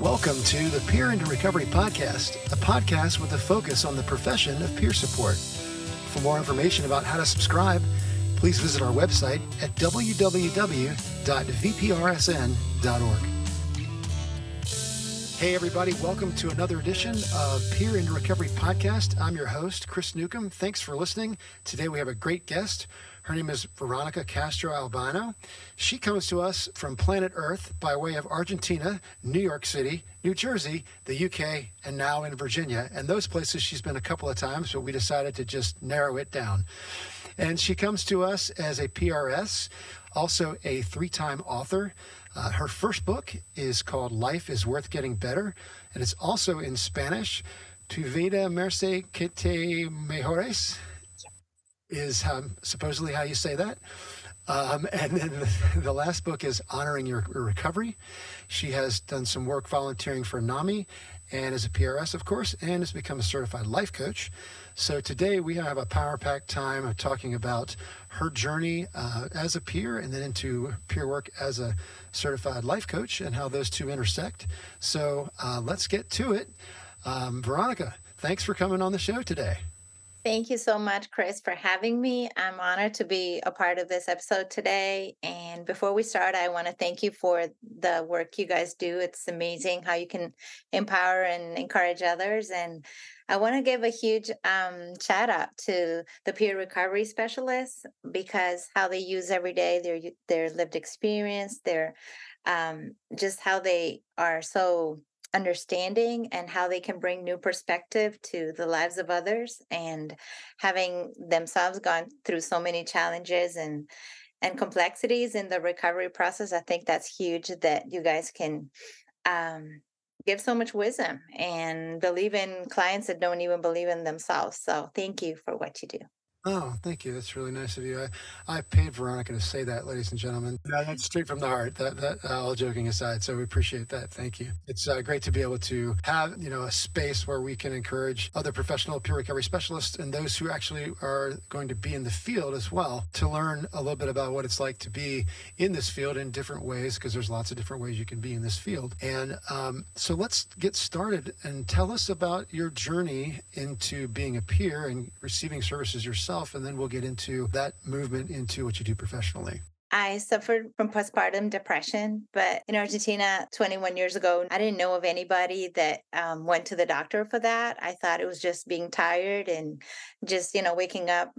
Welcome to the Peer into Recovery Podcast, a podcast with a focus on the profession of peer support. For more information about how to subscribe, please visit our website at www.vprsn.org. Hey, everybody, welcome to another edition of Peer into Recovery Podcast. I'm your host, Chris Newcomb. Thanks for listening. Today we have a great guest. Her name is Veronica Castro Albano. She comes to us from planet Earth by way of Argentina, New York City, New Jersey, the UK, and now in Virginia. And those places she's been a couple of times, but we decided to just narrow it down. And she comes to us as a PRS, also a three time author. Uh, her first book is called Life is Worth Getting Better, and it's also in Spanish. Tu vida merce que te mejores is um, supposedly how you say that. Um, and then the, the, last book is Honoring Your, Recovery. She has done some work volunteering for NAMI and is a PRS, of course, and has become a certified life coach. So today we have a power packed time of talking about her journey uh, as a peer and then into peer work as a certified life coach and how those two intersect. So uh, let's get to it. Um, Veronica, thanks for coming on the show today. Thank you so much, Chris, for having me. I'm honored to be a part of this episode today. And before we start, I want to thank you for the work you guys do. It's amazing how you can empower and encourage others. And I want to give a huge um, shout out to the peer recovery specialists because how they use every day their their lived experience, their um, just how they are so understanding and how they can bring new perspective to the lives of others and having themselves gone through so many challenges and and complexities in the recovery process i think that's huge that you guys can um, give so much wisdom and believe in clients that don't even believe in themselves. So thank you for what you do Oh, thank you. That's really nice of you. I, I paid Veronica to say that, ladies and gentlemen. Yeah, that's straight from the heart. That, that uh, all joking aside, so we appreciate that. Thank you. It's uh, great to be able to have you know a space where we can encourage other professional peer recovery specialists and those who actually are going to be in the field as well to learn a little bit about what it's like to be in this field in different ways because there's lots of different ways you can be in this field. And um, so let's get started and tell us about your journey into being a peer and receiving services yourself yourself, and then we'll get into that movement into what you do professionally. I suffered from postpartum depression, but in Argentina 21 years ago, I didn't know of anybody that um, went to the doctor for that. I thought it was just being tired and just, you know, waking up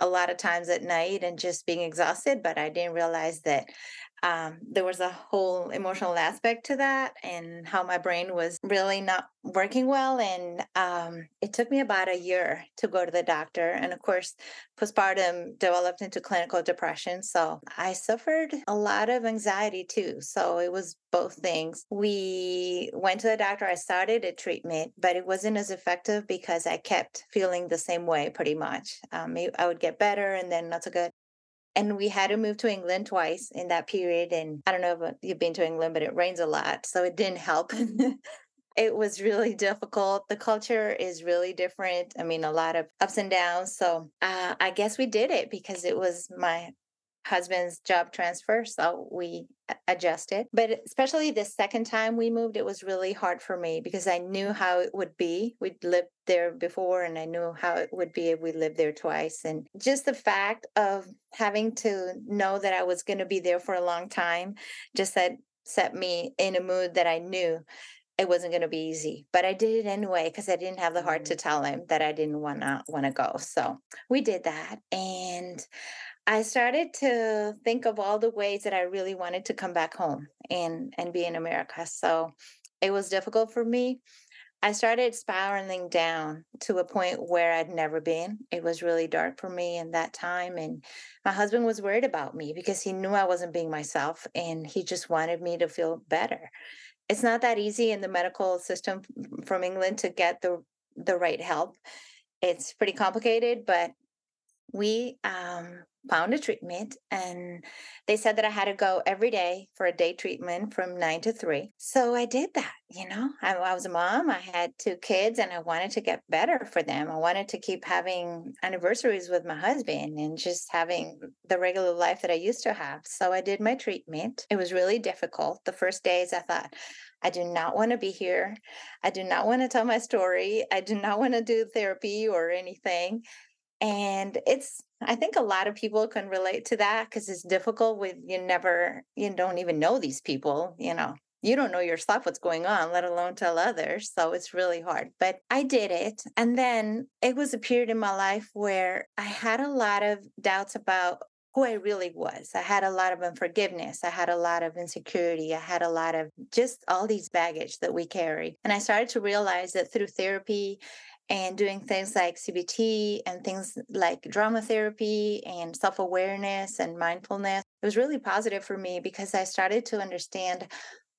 a lot of times at night and just being exhausted. But I didn't realize that um, there was a whole emotional aspect to that and how my brain was really not working well. And um, it took me about a year to go to the doctor. And of course, postpartum developed into clinical depression. So I suffered a lot of anxiety too. So it was both things. We went to the doctor. I started a treatment, but it wasn't as effective because I kept feeling the same way pretty much. Um, I would get better and then not so good and we had to move to England twice in that period. And I don't know if you've been to England, but it rains a lot, so it didn't help. it was really difficult. The culture is really different. I mean, a lot of ups and downs. So uh, I guess we did it because it was my husband's job transfer. So we adjusted. But especially the second time we moved, it was really hard for me because I knew how it would be. We'd lived there before and I knew how it would be if we lived there twice. And just the fact of having to know that I was going to be there for a long time just set, set me in a mood that I knew it wasn't going to be easy but i did it anyway because i didn't have the heart to mm-hmm. tell him that i didn't want to want to go so we did that and I started to think of all the ways that I really wanted to come back home and and be in America. So it was difficult for me. I started spiraling down to a point where I'd never been. It was really dark for me in that time. And my husband was worried about me because he knew I wasn't being myself and he just wanted me to feel better. It's not that easy in the medical system mm, from England to get the the right help. It's pretty complicated, but we um, found a treatment and they said that I had to go every day for a day treatment from nine to three. So I did that. You know, I, I, was a mom, I had two kids, and I wanted to get better for them. I wanted to keep having anniversaries with my husband and just having the regular life that I used to have. So I did my treatment. It was really difficult. The first days I thought, I do not want to be here. I do not want to tell my story. I do not want to do therapy or anything. And it's, I think a lot of people can relate to that because it's difficult with you never, you don't even know these people, you know, you don't know yourself what's going on, let alone tell others. So it's really hard. But I did it. And then it was a period in my life where I had a lot of doubts about who I really was. I had a lot of unforgiveness. I had a lot of insecurity. I had a lot of just all these baggage that we carry. And I started to realize that through therapy and doing things like CBT and things like drama therapy and self awareness and mindfulness, it was really positive for me because I started to understand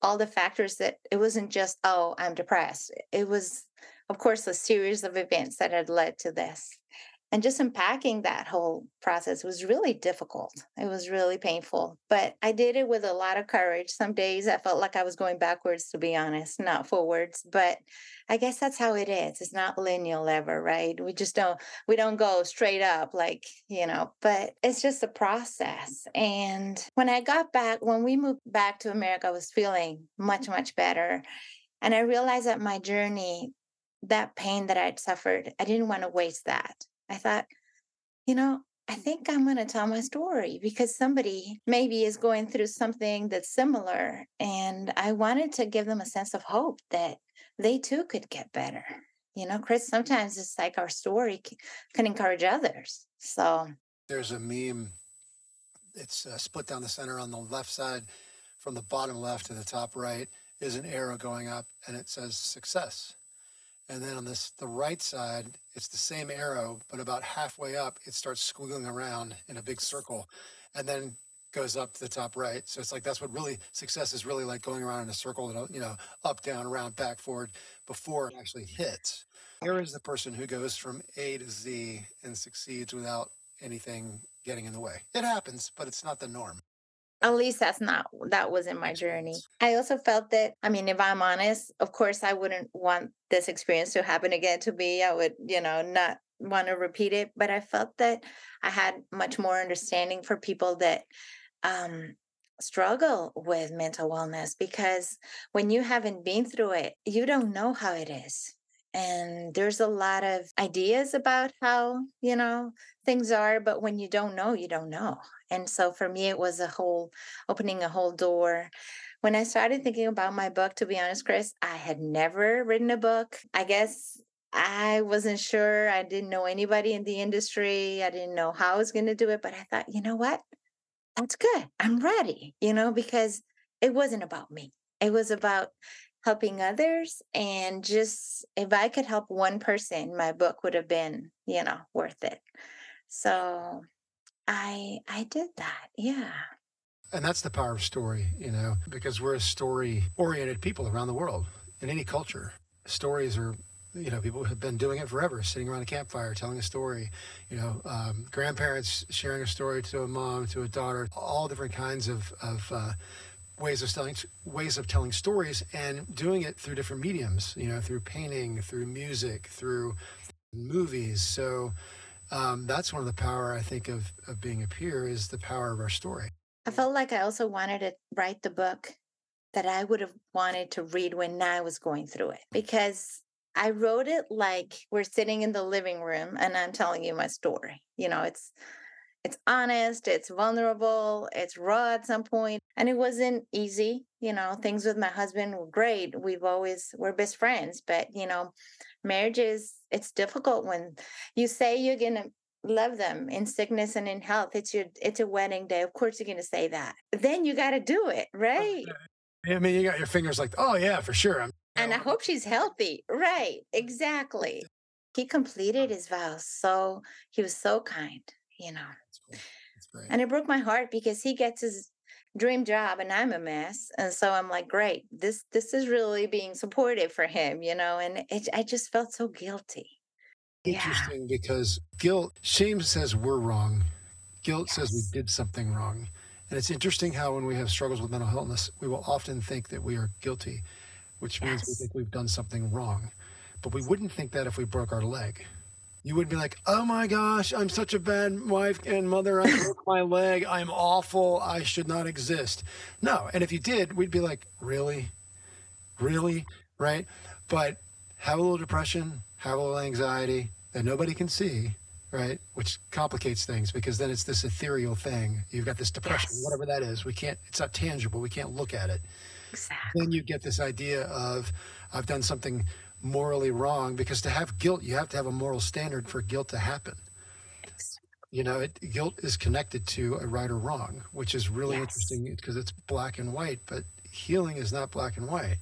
all the factors that it wasn't just, oh, I'm depressed. It was, of course, a series of events that had led to this and just unpacking that whole process was really difficult. It was really painful, but I did it with a lot of courage. Some days I felt like I was going backwards, to be honest, not forwards. But I guess that's how it is. It's not linear ever, right? We just don't we don't go straight up like you know. But it's just a process. And when I got back, when we moved back to America, I was feeling much much better, and I realized that my journey that pain that I'd suffered, I didn't want to waste that. I thought, you know, I think I'm going to tell my story because somebody maybe is going through something that's similar. And I wanted to give them a sense of hope that they too could get better. You know, Chris, sometimes it's like our story can encourage others. So there's a meme, it's uh, split down the center on the left side from the bottom left to the top right is an arrow going up and it says success. And then on this the right side, it's the same arrow, but about halfway up, it starts squiggling around in a big circle, and then goes up to the top right. So it's like that's what really success is really like going around in a circle, you know, up, down, around, back, forward before it actually hits. Here is the person who goes from A to Z and succeeds without anything getting in the way. It happens, but it's not the norm at least that's not that wasn't my journey. I also felt that i mean if i'm honest of course i wouldn't want this experience to happen again to me. I would you know not want to repeat it but i felt that i had much more understanding for people that um struggle with mental wellness because when you haven't been through it you don't know how it is and there's a lot of ideas about how you know things are but when you don't know you don't know. And so for me it was a whole opening a whole door. When i started thinking about my book to be honest chris i had never written a book. I guess i wasn't sure. I didn't know anybody in the industry. I didn't know how i was going to do it but i thought you know what? That's good. I'm ready you know because it wasn't about me. It was about helping others and just if i could help one person my book would have been you know worth it. So i i did that yeah. And that's the power of story you know because we're a story oriented people around the world in any culture. Stories are you know people have been doing it forever sitting around a campfire telling a story you know um, grandparents sharing a story to a mom to a daughter all different kinds of, of uh, ways of telling ways of telling stories and doing it through different mediums you know through painting through music through movies. So um, that's one of the power i think of of being a peer is the power of our story. I felt like i also wanted to write the book that i would have wanted to read when i was going through it because i wrote it like we're sitting in the living room and i'm telling you my story. You know it's it's honest, it's vulnerable, it's raw at some point, and it wasn't easy. You know, things with my husband were great. We've always we're best friends, but you know, marriage is it's difficult when you say you're gonna love them in sickness and in health. It's your it's a wedding day. Of course you're gonna say that. Then you gotta do it, right? I mean, you got your fingers like, oh yeah, for sure. I'm, and I hope she's healthy. Right, exactly. He completed his vows, so he was so kind you know. That's cool. That's great. And it broke my heart because he gets his dream job and I'm a mess. And so I'm like, great, this this is really being supportive for him, you know, and it, I just felt so guilty. Interesting yeah. because guilt, shame says we're wrong. Guilt yes. says we did something wrong. And it's interesting how when we have struggles with mental illness, we will often think that we are guilty, which means yes. we think we've done something wrong. But we wouldn't think that if we broke our leg you would be like, "Oh my gosh, I'm such a bad wife and mother. I broke my leg. I'm awful. I should not exist." No, and if you did, we'd be like, "Really, really, right? But have a little depression, have a little anxiety that nobody can see, right? Which complicates things because then it's this ethereal thing. You've got this depression, yes. whatever that is. We can't, it's not tangible. We can't look at it. Exactly. Then you get this idea of, I've done something morally wrong because to have guilt, you have to have a moral standard for guilt to happen. You know, it, guilt is connected to a right or wrong, which is really yes. interesting because it's black and white, but healing is not black and white.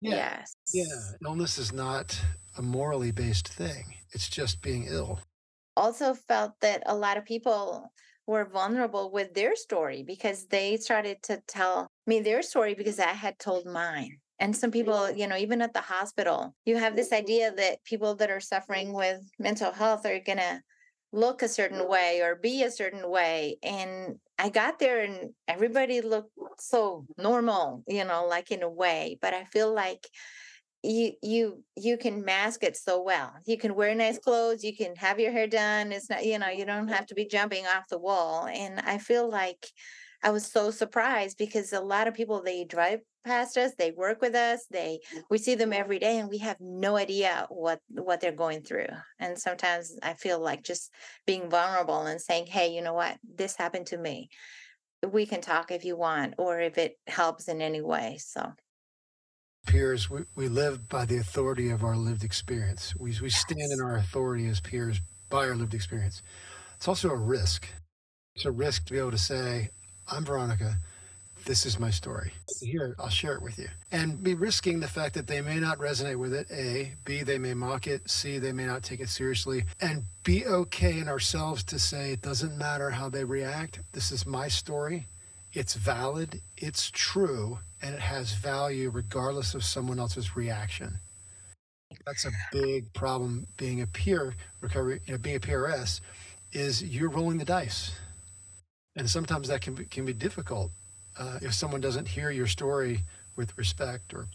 Yeah. Yes. Yeah. Illness is not a morally based thing, it's just being ill. Also, felt that a lot of people were vulnerable with their story because they started to tell me their story because I had told mine. And some people, you know, even at the hospital, you have this mm-hmm. idea that people that are suffering with mental health are going to look a certain way or be a certain way. And I got there and everybody looked so normal, you know, like in a way. But I feel like you you you can mask it so well you can wear nice clothes you can have your hair done it's not you know you don't have to be jumping off the wall and i feel like i was so surprised because a lot of people they drive past us they work with us they we see them every day and we have no idea what what they're going through and sometimes i feel like just being vulnerable and saying hey you know what this happened to me we can talk if you want or if it helps in any way so peers, we, we live by the authority of our lived experience. We, we stand in our authority as peers by our lived experience. It's also a risk. It's a risk to be able to say, I'm Veronica. This is my story. Here, I'll share it with you. And be risking the fact that they may not resonate with it. A. B. They may mock it. C. They may not take it seriously. And be okay in ourselves to say, it doesn't matter how they react. This is my story. It's valid. It's true and it has value regardless of someone else's reaction. That's a big problem being a peer recovery, you know, being a PRS is you're rolling the dice. And sometimes that can be, can be difficult uh, if someone doesn't hear your story with respect or,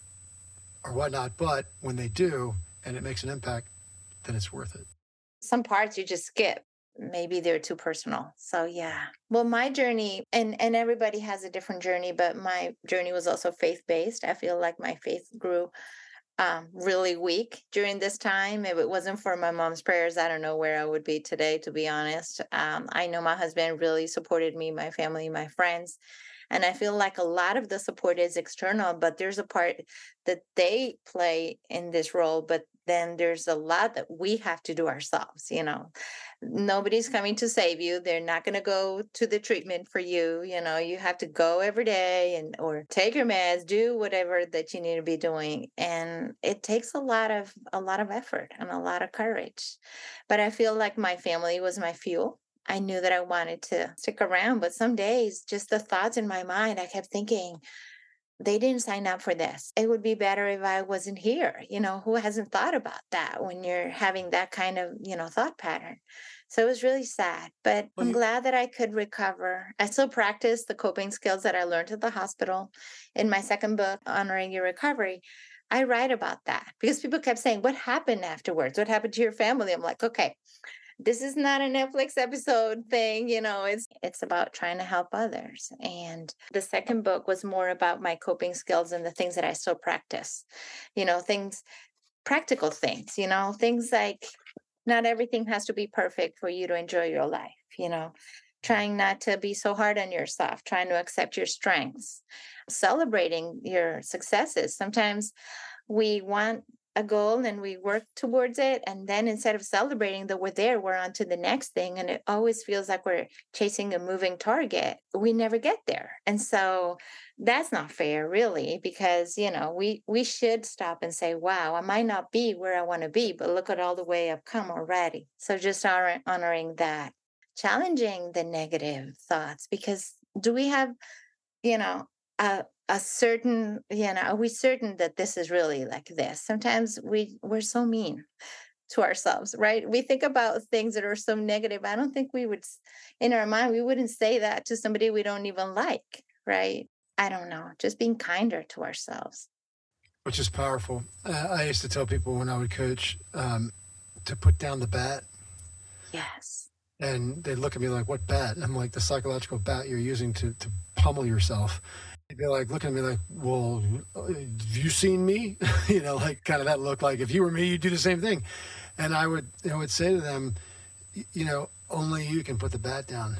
or whatnot. But when they do and it makes an impact, then it's worth it. Some parts you just skip. Maybe they're too personal. So yeah. Well my journey and and everybody has a different journey but my journey was also faith based i feel like my faith grew um, really weak during this time. If it wasn't for my mom's prayers i don't know where i would be today to be honest. Um, i know my husband really supported me my family my friends and I feel like a lot of the support is external, but there's a part that they play in this role, but then there's a lot that we have to do ourselves, you know. Nobody's mm. coming to save you. They're not going to go to the treatment for you, you know. You have to go every day and or take your meds, do whatever that you need to be doing. And it takes a lot of a lot of effort and a lot of courage. But I feel like my family was my fuel I knew that I wanted to stick around. But some days, just the thoughts in my mind, I kept thinking, they didn't sign up for this. It would be better if I wasn't here. You know, who hasn't thought about that when you're having that kind of, you know, thought pattern? So it was really sad, but I'm glad that I could recover. I still practice the coping skills that I learned at the hospital. In my second book, Honoring Your Recovery, I write about that because people kept saying, What happened afterwards? What happened to your family? I'm like, Okay, this is not a Netflix episode thing, you know, it's it's about trying to help others. And the second book was more about my coping skills and the things that I still practice. You know, things practical things, you know, things like not everything has to be perfect for you to enjoy your life, you know. Trying not to be so hard on yourself, trying to accept your strengths, celebrating your successes. Sometimes we want a goal and we work towards it and then instead of celebrating that we're there we're on to the next thing and it always feels like we're chasing a moving target we never get there. And so that's not fair really because you know we we should stop and say wow i might not be where i want to be but look at all the way i've come already. So just honor, honoring that. Challenging the negative thoughts because do we have you know a a certain you know are we certain that this is really like this. Sometimes we we're so mean to ourselves right? We think about things that are so negative. I don't think we would in our mind we wouldn't say that to somebody we don't even like right? I don't know just being kinder to ourselves. Which is powerful. Uh, i used to tell people when i would coach um, to put down the bat yes. and they look at me like what bat? I'm like the psychological bat you're using to, to pummel yourself They'd be like looking at me like, well, have you seen me? you know, like kind of that look like if you were me, you'd do the same thing. And I would, I would say to them, you know, only you can put the bat down.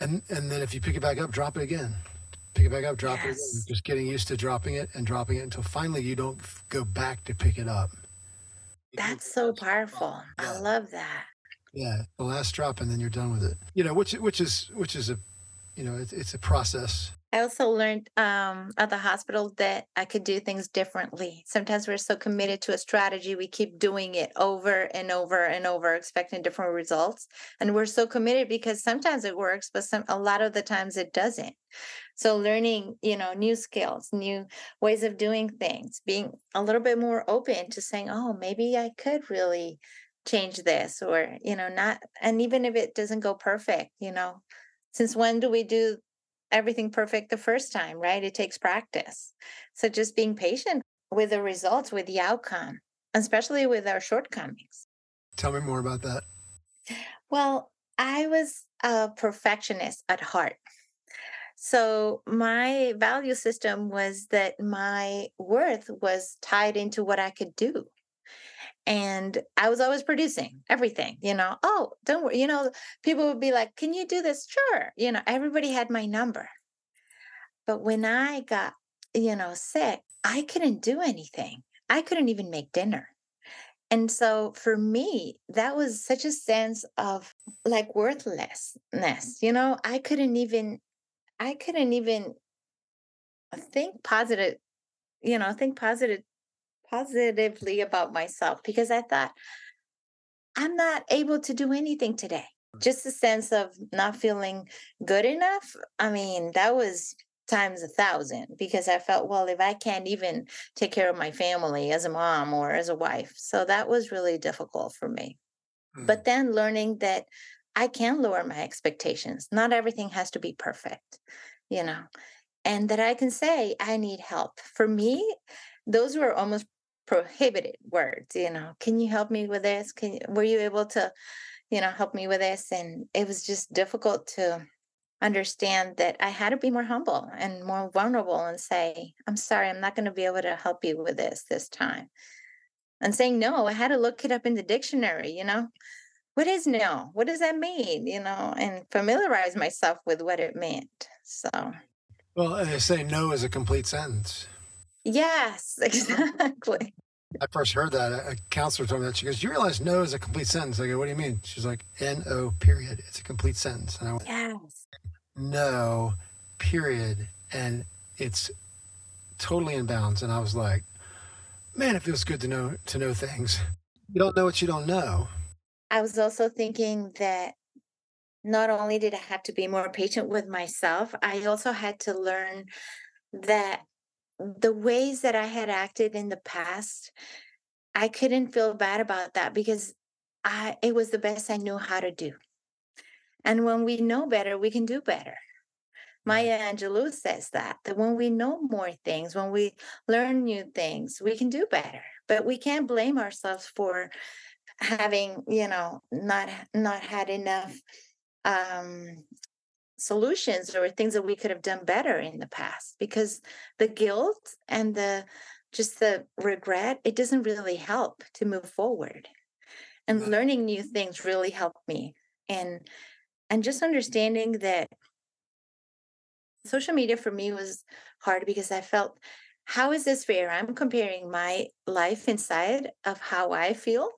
And, and then if you pick it back up, drop it again. Pick it back up, drop yes. it again. Just getting used to dropping it and dropping it until finally you don't go back to pick it up. That's so powerful. Yeah. I love that. Yeah, the last drop, and then you're done with it. You know, which which is which is a, you know, it's, it's a process. I also learned um, at the hospital that I could do things differently. Sometimes we're so committed to a strategy, we keep doing it over and over and over, expecting different results. And we're so committed because sometimes it works, but some a lot of the times it doesn't. So learning, you know, new skills, new ways of doing things, being a little bit more open to saying, "Oh, maybe I could really change this," or you know, not. And even if it doesn't go perfect, you know, since when do we do everything perfect the first time, right? It takes practice. So just being patient with the results, with the outcome, especially with our shortcomings. Tell me more about that. Well, I was a perfectionist at heart. So my value system was that my worth was tied into what I could do. And I was always producing everything, you know. Oh, don't worry. You know, people would be like, Can you do this? Sure. You know, everybody had my number. But when I got, you know, sick, I couldn't do anything. I couldn't even make dinner. And so for me, that was such a sense of like worthlessness. You know, I couldn't even I couldn't even uh, think positive, you know, think positive positively about myself because I thought I'm not able to do anything today. Mm. Just a sense of not feeling good enough. I mean, that was times a thousand because I felt, well, if I can't even take care of my family as a mom or as a wife. So that was really difficult for me. Mm. But then learning that I can lower my expectations. Not everything has to be perfect, you know, and that I can say, I need help. For me, those were almost prohibited words, you know, can you help me with this? Can you, were you able to, you know, help me with this? And it was just difficult to understand that I had to be more humble and more vulnerable and say, I'm sorry, I'm not going to be able to help you with this this time. And saying no, I had to look it up in the dictionary, you know, what is no? What does that mean? You know, and familiarize myself with what it meant. So, well, uh, they say no is a complete sentence. Yes, exactly. I first heard that. A counselor told me that. She goes, You realize no is a complete sentence. I go, What do you mean? She's like, N O period. It's a complete sentence. And I went, Yes. No, period. And it's totally in bounds. And I was like, Man, it feels good to know to know things. You don't know what you don't know. I was also thinking that not only did I have to be more patient with myself, I also had to learn that the ways that I had acted in the past, I couldn't feel bad about that because I it was the best I knew how to do. And when we know better, we can do better. Maya Angelou says that that when we know more things, when we learn new things, we can do better. But we can't blame ourselves for having you know not not had enough um solutions or things that we could have done better in the past because the guilt and the just the regret it doesn't really help to move forward and learning new things really helped me and and just understanding that social media for me was hard because i felt how is this fair i'm comparing my life inside of how i feel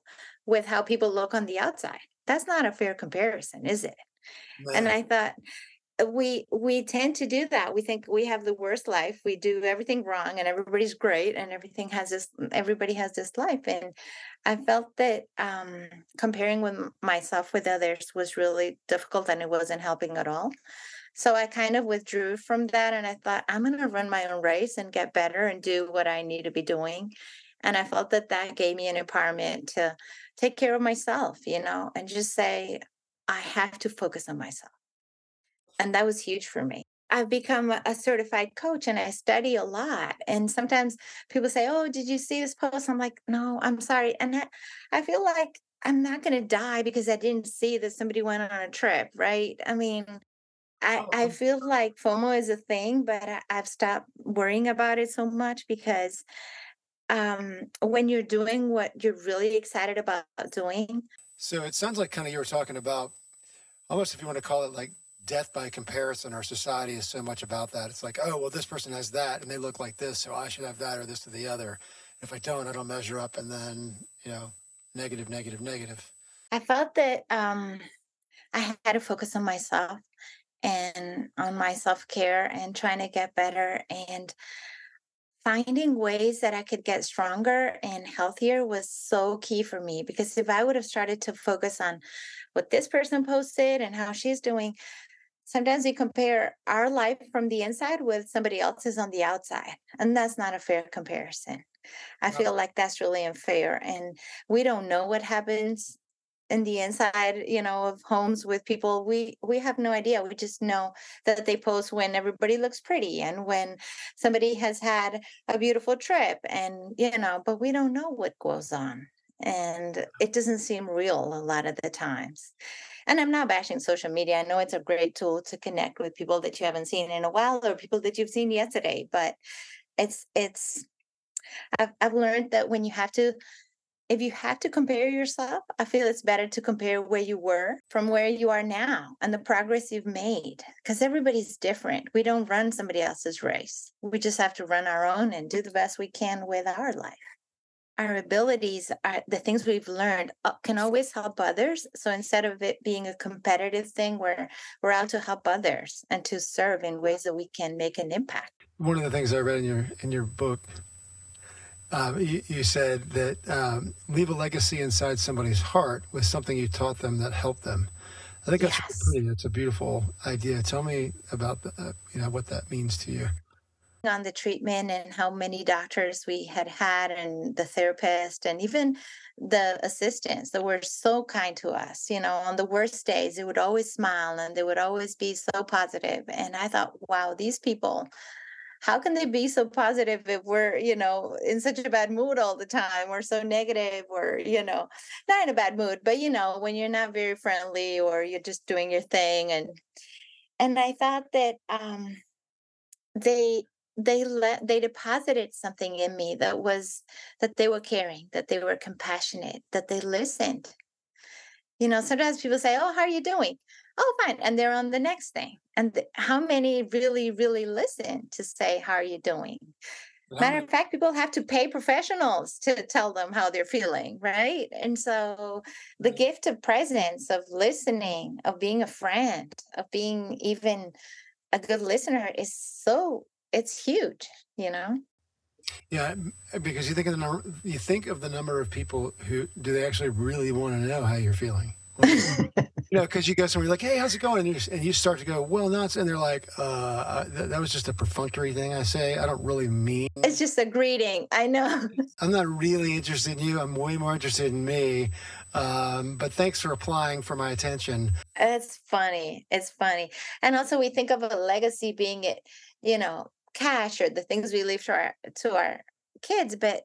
with how people look on the outside. That's not a fair comparison, is it? And I thought uh, we we tend to do that. We think we have the worst life. We do everything wrong and everybody's great and everything has this everybody has this life. And I felt that um, comparing with myself with others was really difficult and it wasn't helping at all. So I kind of withdrew from that and I thought I'm going to run my own race and get better and do what I need to be doing. And I felt that that gave me an empowerment to take care of myself, you know, and just say, I have to focus on myself. And that was huge for me. I've become a certified coach and I study a lot. And sometimes people say, Oh, did you see this post? I'm like, No, I'm sorry. And I, I feel like I'm not going to die because I didn't see that somebody went on a trip, right? I mean, I, I oh. feel like FOMO is a thing, but I, I've stopped worrying about it so much because um, when you're doing what you're really excited about doing. So it sounds like kind of you were talking about almost if you want to call it like death by comparison. Our society is so much about that. It's like, oh, well, this person has that and they look like this, so I should have that or this to the other. If I don't, I don't measure up. And then, you know, negative, negative, negative. I felt that um, I had to focus on myself and on my self care and trying to get better. And finding ways that I could get stronger and healthier was so key for me because if I would have started to focus on what this person posted and how she's doing, sometimes we compare our life from the inside with somebody else's on the outside. And that's not a fair comparison. I feel like that's really unfair. And we don't know what happens in the inside you know of homes with people we we have no idea. We just know that they post when everybody looks pretty and when somebody has had a beautiful trip and you know but we don't know what goes on. And it doesn't seem real a lot of the times. And i'm not bashing social media. I know it's a great tool to connect with people that you haven't seen in a while or people that you've seen yesterday but it's it's i've, I've learned that when you have to if you have to compare yourself, I feel it's better to compare where you were from where you are now and the progress you've made because everybody's different. We don't run somebody else's race. We just have to run our own and do the best we can with our life. Our abilities, are, the things we've learned, uh, can always help others. So instead of it being a competitive thing, we're we're out to help others and to serve in ways that we can make an impact. One of the things I read in your in your book um, you, you, said that um, leave a legacy inside somebody's heart with something you taught them that helped them. I think that's yes. pretty. That's a beautiful idea. Tell me about the, uh, you know what that means to you. On the treatment and how many doctors we had had, and the therapist, and even the assistants that were so kind to us. You know, on the worst days, they would always smile and they would always be so positive. And I thought, wow, these people how can they be so positive if we're you know in such a bad mood all the time or so negative or you know not in a bad mood but you know when you're not very friendly or you're just doing your thing and and i thought that um they they let they deposited something in me that was that they were caring that they were compassionate that they listened. You know sometimes people say oh how are you doing oh fine and they're on the next thing and th- how many really really listen to say how are you doing? Matter of fact people have to pay professionals to tell them how they're feeling right? And so the gift of presence of listening of being a friend of being even a good listener is so it's huge you know? Yeah eh, because you think of the number you think of the number of people who do they actually really want to know how you're feeling know, because you go somewhere, you're like, hey, how's it going? And you, and you start to go, well, nuts. And they're like, uh, th- that was just a perfunctory thing I say. I don't really mean. It's just a greeting. I know. I'm not really interested in you. I'm way more interested in me. Um, but thanks for applying for my attention. It's funny. It's funny. And also, we think of a legacy being it, you know, cash or the things we leave to our to our kids, but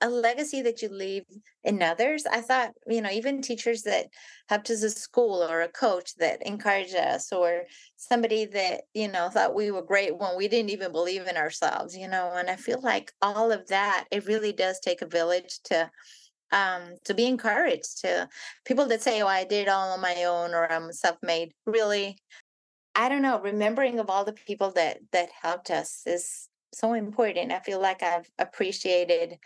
a legacy that you leave in others. I thought, you know, even teachers that helped us at school or a coach that encouraged us or somebody that, you know, thought we were great when we didn't even believe in ourselves, you know, and I feel like all of that, it really does take a village to um to be encouraged to people that say, Oh, I did all on my own or I'm self-made. Really, I don't know, remembering of all the people that that helped us is so important. I feel like I've appreciated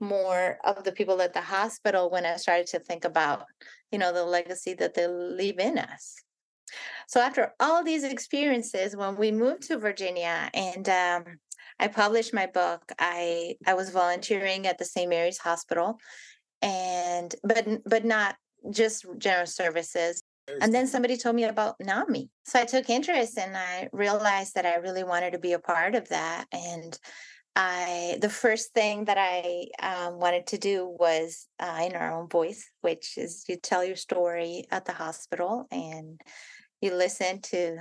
more of the people at the hospital when I started to think about, you know, the legacy that they leave in us. So after all these experiences, when we moved to Virginia and um, I published my book, I I was volunteering at the St. Mary's Hospital, and but but not just general services. And then somebody told me about NAMI. So I took interest and I realized that I really wanted to be a part of that. And I the first thing that I um, wanted to do was uh, in our own voice, which is you tell your story at the hospital and you listen to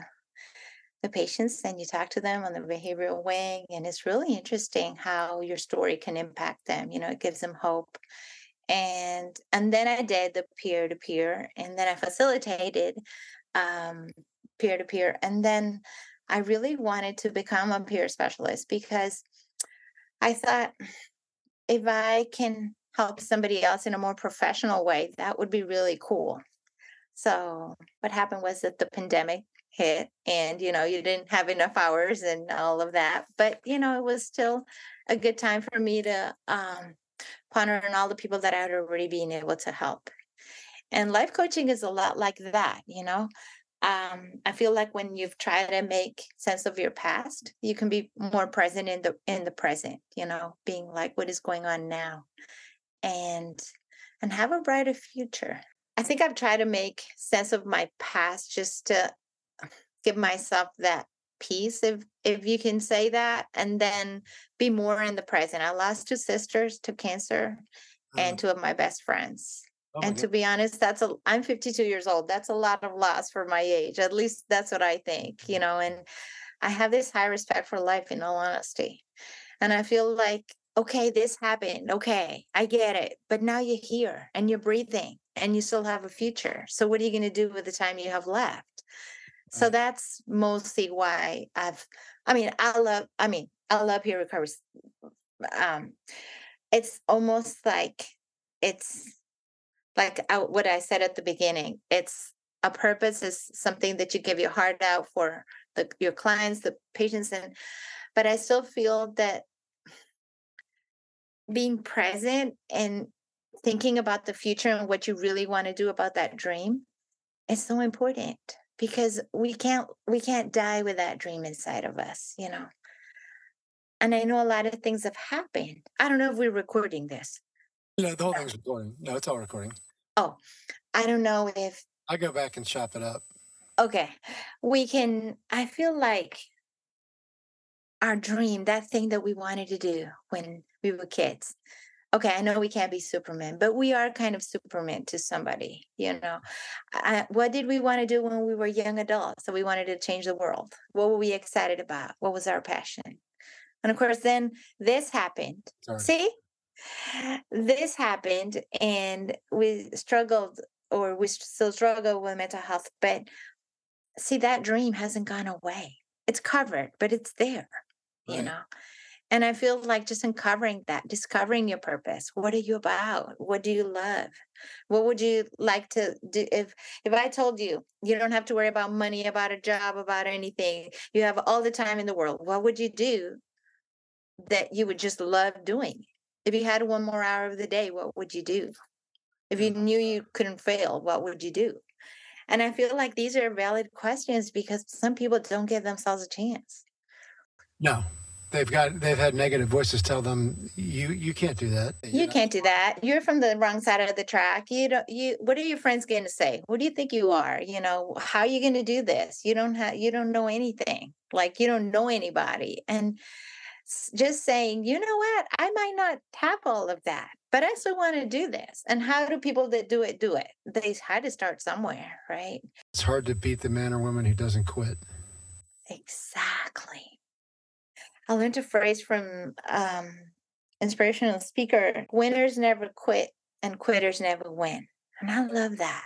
the patients and you talk to them on the behavioral wing, and it's really interesting how your story can impact them. You know, it gives them hope. And and then I did the peer to peer, and then I facilitated peer to peer. And then I really wanted to become a peer specialist because I thought if I can help somebody else in a more professional way, that would be really cool. So what happened was that the pandemic hit and you know you didn't have enough hours and all of that but you know it was still a good time for me to um, ponder on all the people that i had already been able to help and life coaching is a lot like that you know um, i feel like when you've tried to make sense of your past you can be more present in the in the present you know being like what is going on now? And and have a brighter future. I think i've tried to make sense of my past just to give myself that peace if if you can say that and then be more in the present. I lost two sisters to cancer mm. and two of my best friends oh and to be honest that's a i'm 52 years old that's a lot of loss for my age at least that's what i think you know and i have this high respect for life in all honesty and i feel like okay this happened okay i get it but now you're here and you're breathing and you still have a future so what are you going to do with the time you have left? So that's mostly why I've, I mean, I love, I mean, I love Peer Recovery. Um, it's almost like it's like I, what I said at the beginning. It's a purpose is something that you give your heart out for the, your clients, the patients, and but I still feel that being present and thinking about the future and what you really want to do about that dream is so important because we can't we can't die with that dream inside of us you know? And i know a lot of things have happened. I don't know if we're recording this. No the whole thing's uh, recording. No it's all recording oh i don't know if i go back and chop it up okay we can i feel like our dream that thing that we wanted to do when we were kids okay, I know we can't be Superman, but we are kind of Superman to somebody, you know. I, what did we want to do when we were young adults? So we wanted to change the world. What were we excited about? What was our passion? And of course, then this happened. Sorry. See, this happened, and we struggled, or we still struggle with mental health. But see, that dream hasn't gone away. It's covered, but it's there, right. you know. And I feel like just uncovering that, discovering your purpose. What are you about? What do you love? What would you like to do if if I told you you don't have to worry about money, about a job, about anything. You have all the time in the world. What would you do that you would just love doing? If you had one more hour of the day, what would you do? If you mm-hmm. knew you couldn't fail, what would you do? And I feel like these are valid questions because some people don't give themselves a chance. No, they've got they've had negative voices tell them you you can't do that you, you know? can't do that you're from the wrong side of the track you don't you what are your friends going to say what do you think you are you know how are you going to do this you don't have you don't know anything like you don't know anybody and just saying you know what? I might not have all of that but i still want to do this. And how do people that do it do it? They had to start somewhere right? It's hard to beat the man or woman who doesn't quit. Exactly. I learned a phrase from um, inspirational speaker: "Winners never quit, and quitters never win." And I love that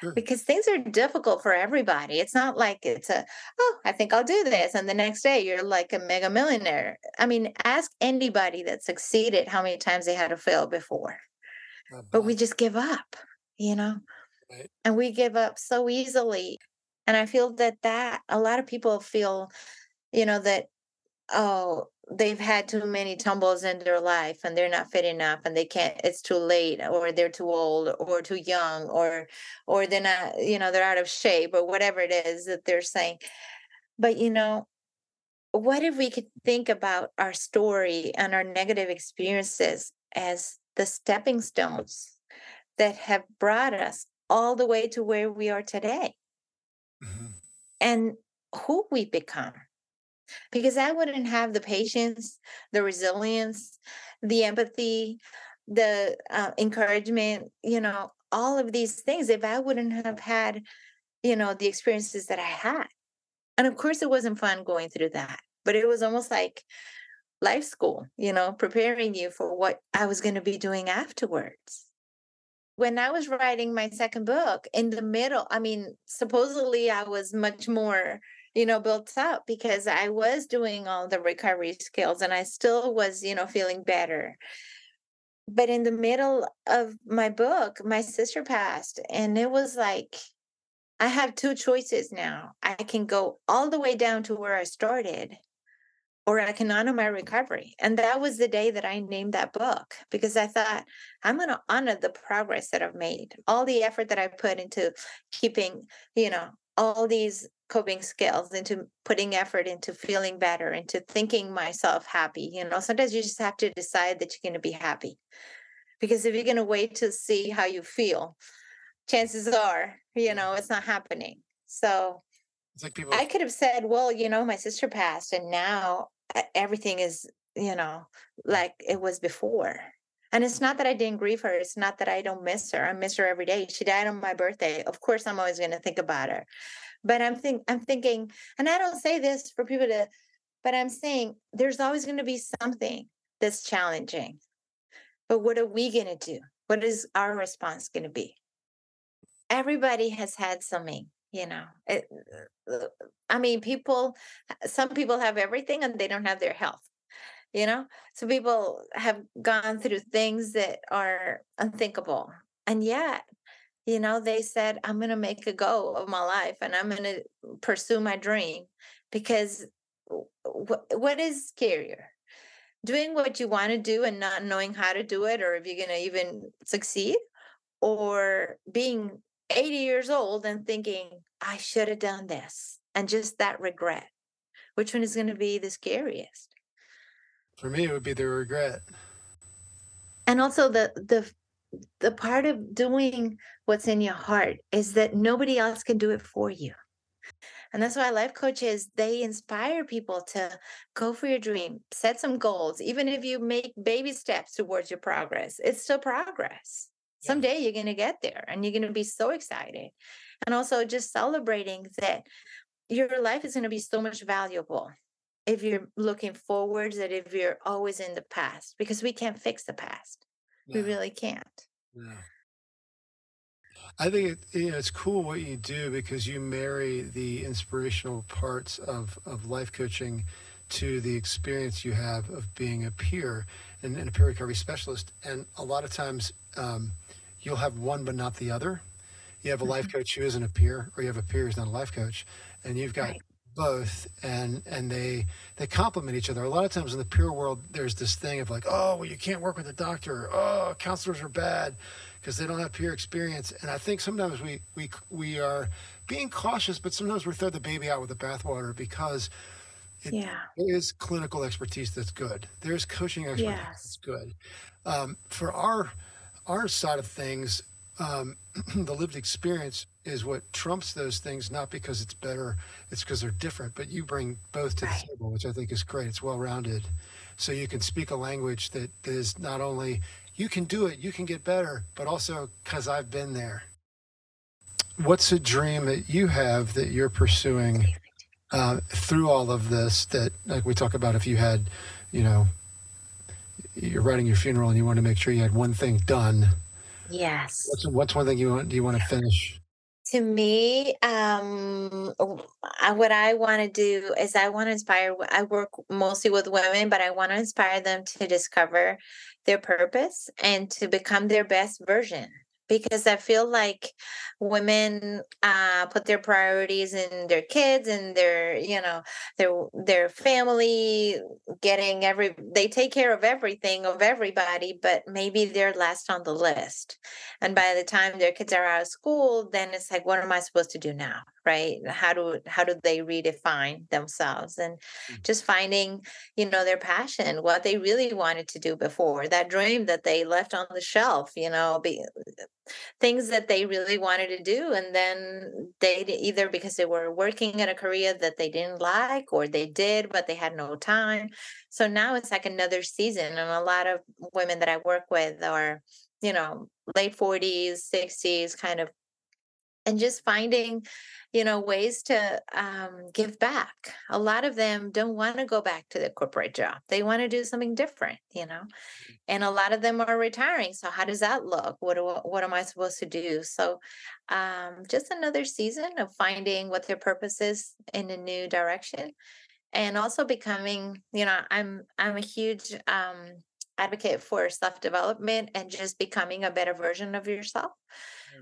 sure. because things are difficult for everybody. It's not like it's a oh, I think I'll do this, and the next day you're like a mega millionaire. I mean, ask anybody that succeeded how many times they had to fail before. But we just give up, you know, right. and we give up so easily. And I feel that that a lot of people feel, you know, that oh they've had too many tumbles in their life and they're not fit enough and they can't it's too late or they're too old or too young or or they're not you know they're out of shape or whatever it is that they're saying. But you know what if we could think about our story and our negative experiences as the stepping stones that have brought us all the way to where we are today? Mm-hmm. and who we become because I wouldn't have the patience, the resilience, the empathy, the uh, encouragement, you know, all of these things if I wouldn't have had, you know, the experiences that I had. And of course, it wasn't fun going through that, but it was almost like life school, you know, preparing you for what I was going to be doing afterwards. when I was writing my second book in the middle, I mean, supposedly I was much more, you know, built up because I was doing all the recovery skills and I still was, you know, feeling better. But in the middle of my book, my sister passed, and it was like, I have two choices now. I can go all the way down to where I started, or I can honor my recovery. And that was the day that I named that book because I thought I'm going to honor the progress that I've made, all the effort that I put into keeping, you know, all these coping skills, into putting effort into feeling better, into thinking myself happy. You know, sometimes you just have to decide that you're going to be happy. Because if you're going to wait to see how you feel, chances are, you know, it's not happening. So it's like people I could have said, well, you know, my sister passed and now everything is, you know, like it was before. And it's not that I didn't grieve her. It's not that I don't miss her. I miss her every day. She died on my birthday. Of course, I'm always going to think about her. But I'm think I'm thinking, and I don't say this for people to, but I'm saying there's always going to be something that's challenging. But what are we going to do? What is our response going to be? Everybody has had something you know it, uh, i mean people some people have everything and they don't have their health you know some people have gone through things that are unthinkable and yet you know they said i'm going to make a go of my life and i'm going to pursue my dream because what is scarier doing what you want to do and not knowing how to do it or if you're going to even succeed or being 80 years old and thinking, I should have done this, and just that regret. Which one is going to be the scariest? For me, it would be the regret. And also the the the part of doing what's in your heart is that nobody else can do it for you. And that's why life coaches, they inspire people to go for your dream, set some goals. Even if you make baby steps towards your progress, it's still progress someday you're going to get there and you're going to be so excited and also just celebrating that your life is going to be so much valuable if you're looking forwards that if you're always in the past because we can't fix the past we really can't yeah. I think it, you know, it's cool what you do because you marry the inspirational parts of, of life coaching to the experience you have of being a peer and, and a peer recovery specialist. And a lot of times, um, you'll have one but not the other. You have a life mm-hmm. coach who isn't a peer, or you have a peer who's not a life coach, and you've got right. Both, and and they they complement each other. A lot of times in the peer world, there's this thing of like, oh, well, you can't work with a doctor. Oh, counselors are bad because they don't have peer experience. And I think sometimes we we we are being cautious, but sometimes we throw the baby out with the bathwater because. It, yeah. There is clinical expertise that's good. There's coaching expertise yes. that's good. Um, for our our side of things, um, the lived experience is what trumps those things, not because it's better, it's because they're different. But you bring both to right. the table, which I think is great. It's well rounded. So you can speak a language that is not only you can do it, you can get better, but also because I've been there. What's a dream that you have that you're pursuing uh, through all of this? That, like we talk about, if you had, you know, you're writing your funeral and you want to make sure you had one thing done. Yes. What's, what's one thing you want? Do you want to finish? To me, um, what I want to do is I want to inspire. I work mostly with women, but I want to inspire them to discover their purpose and to become their best version because I feel like women uh, put their priorities in their kids and their, you know, their their family, getting every. They take care of everything of everybody, but maybe they're last on the list. And by the time their kids are out of school, then it's like, what am I supposed to do now? Right? How do how do they redefine themselves? And mm. just finding you know their passion what they really wanted to do before that dream that they left on the shelf you know be, things that they really wanted to do and then they either because they were working in a career that they didn't like or they did but they had no time. So now it's like another season and a lot of women that i work with are you know late 40s 60s kind of and just finding you know ways to um, give back. A lot of them don't want to go back to the corporate job. They want to do something different you know? Mm. and a lot of them are retiring so how does that look? What do, what am i supposed to do? So um, just another season of finding what their purpose is in a new direction and also becoming you know i'm i'm a huge um, advocate for self development and just becoming a better version of yourself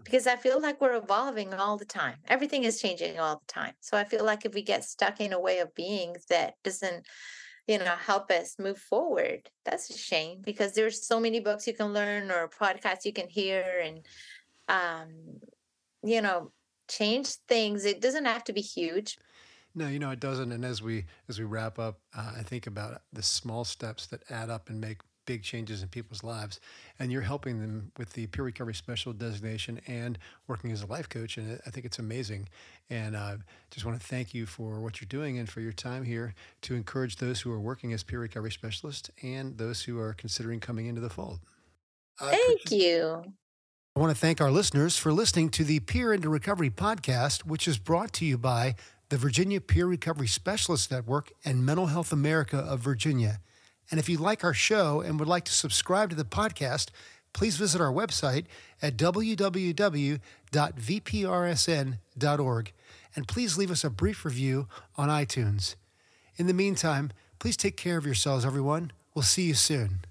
because I feel like we're evolving all the time. Everything is changing all the time. So I feel like if we get stuck in a way of being that doesn't, you know, help us move forward, that's a shame because there's so many books you can learn or podcasts you can hear and, um, you know, change things. It doesn't have to be huge. No, you know it doesn't. And as we as we wrap up, uh, I think about the small steps that add up and make big changes in people's lives. And you're helping them with the peer recovery special designation and working as a life coach. And I think it's amazing. And uh, just want to thank you for what you're doing and for your time here to encourage those who are working as peer recovery specialists and those who are considering coming into the fold. Uh, thank you. I want to thank our listeners for listening to the Peer into Recovery podcast, which is brought to you by the Virginia Peer Recovery Specialist Network and Mental Health America of Virginia. And if you like our show and would like to subscribe to the podcast, please visit our website at www.vprsn.org and please leave us a brief review on iTunes. In the meantime, please take care of yourselves, everyone. We'll see you soon.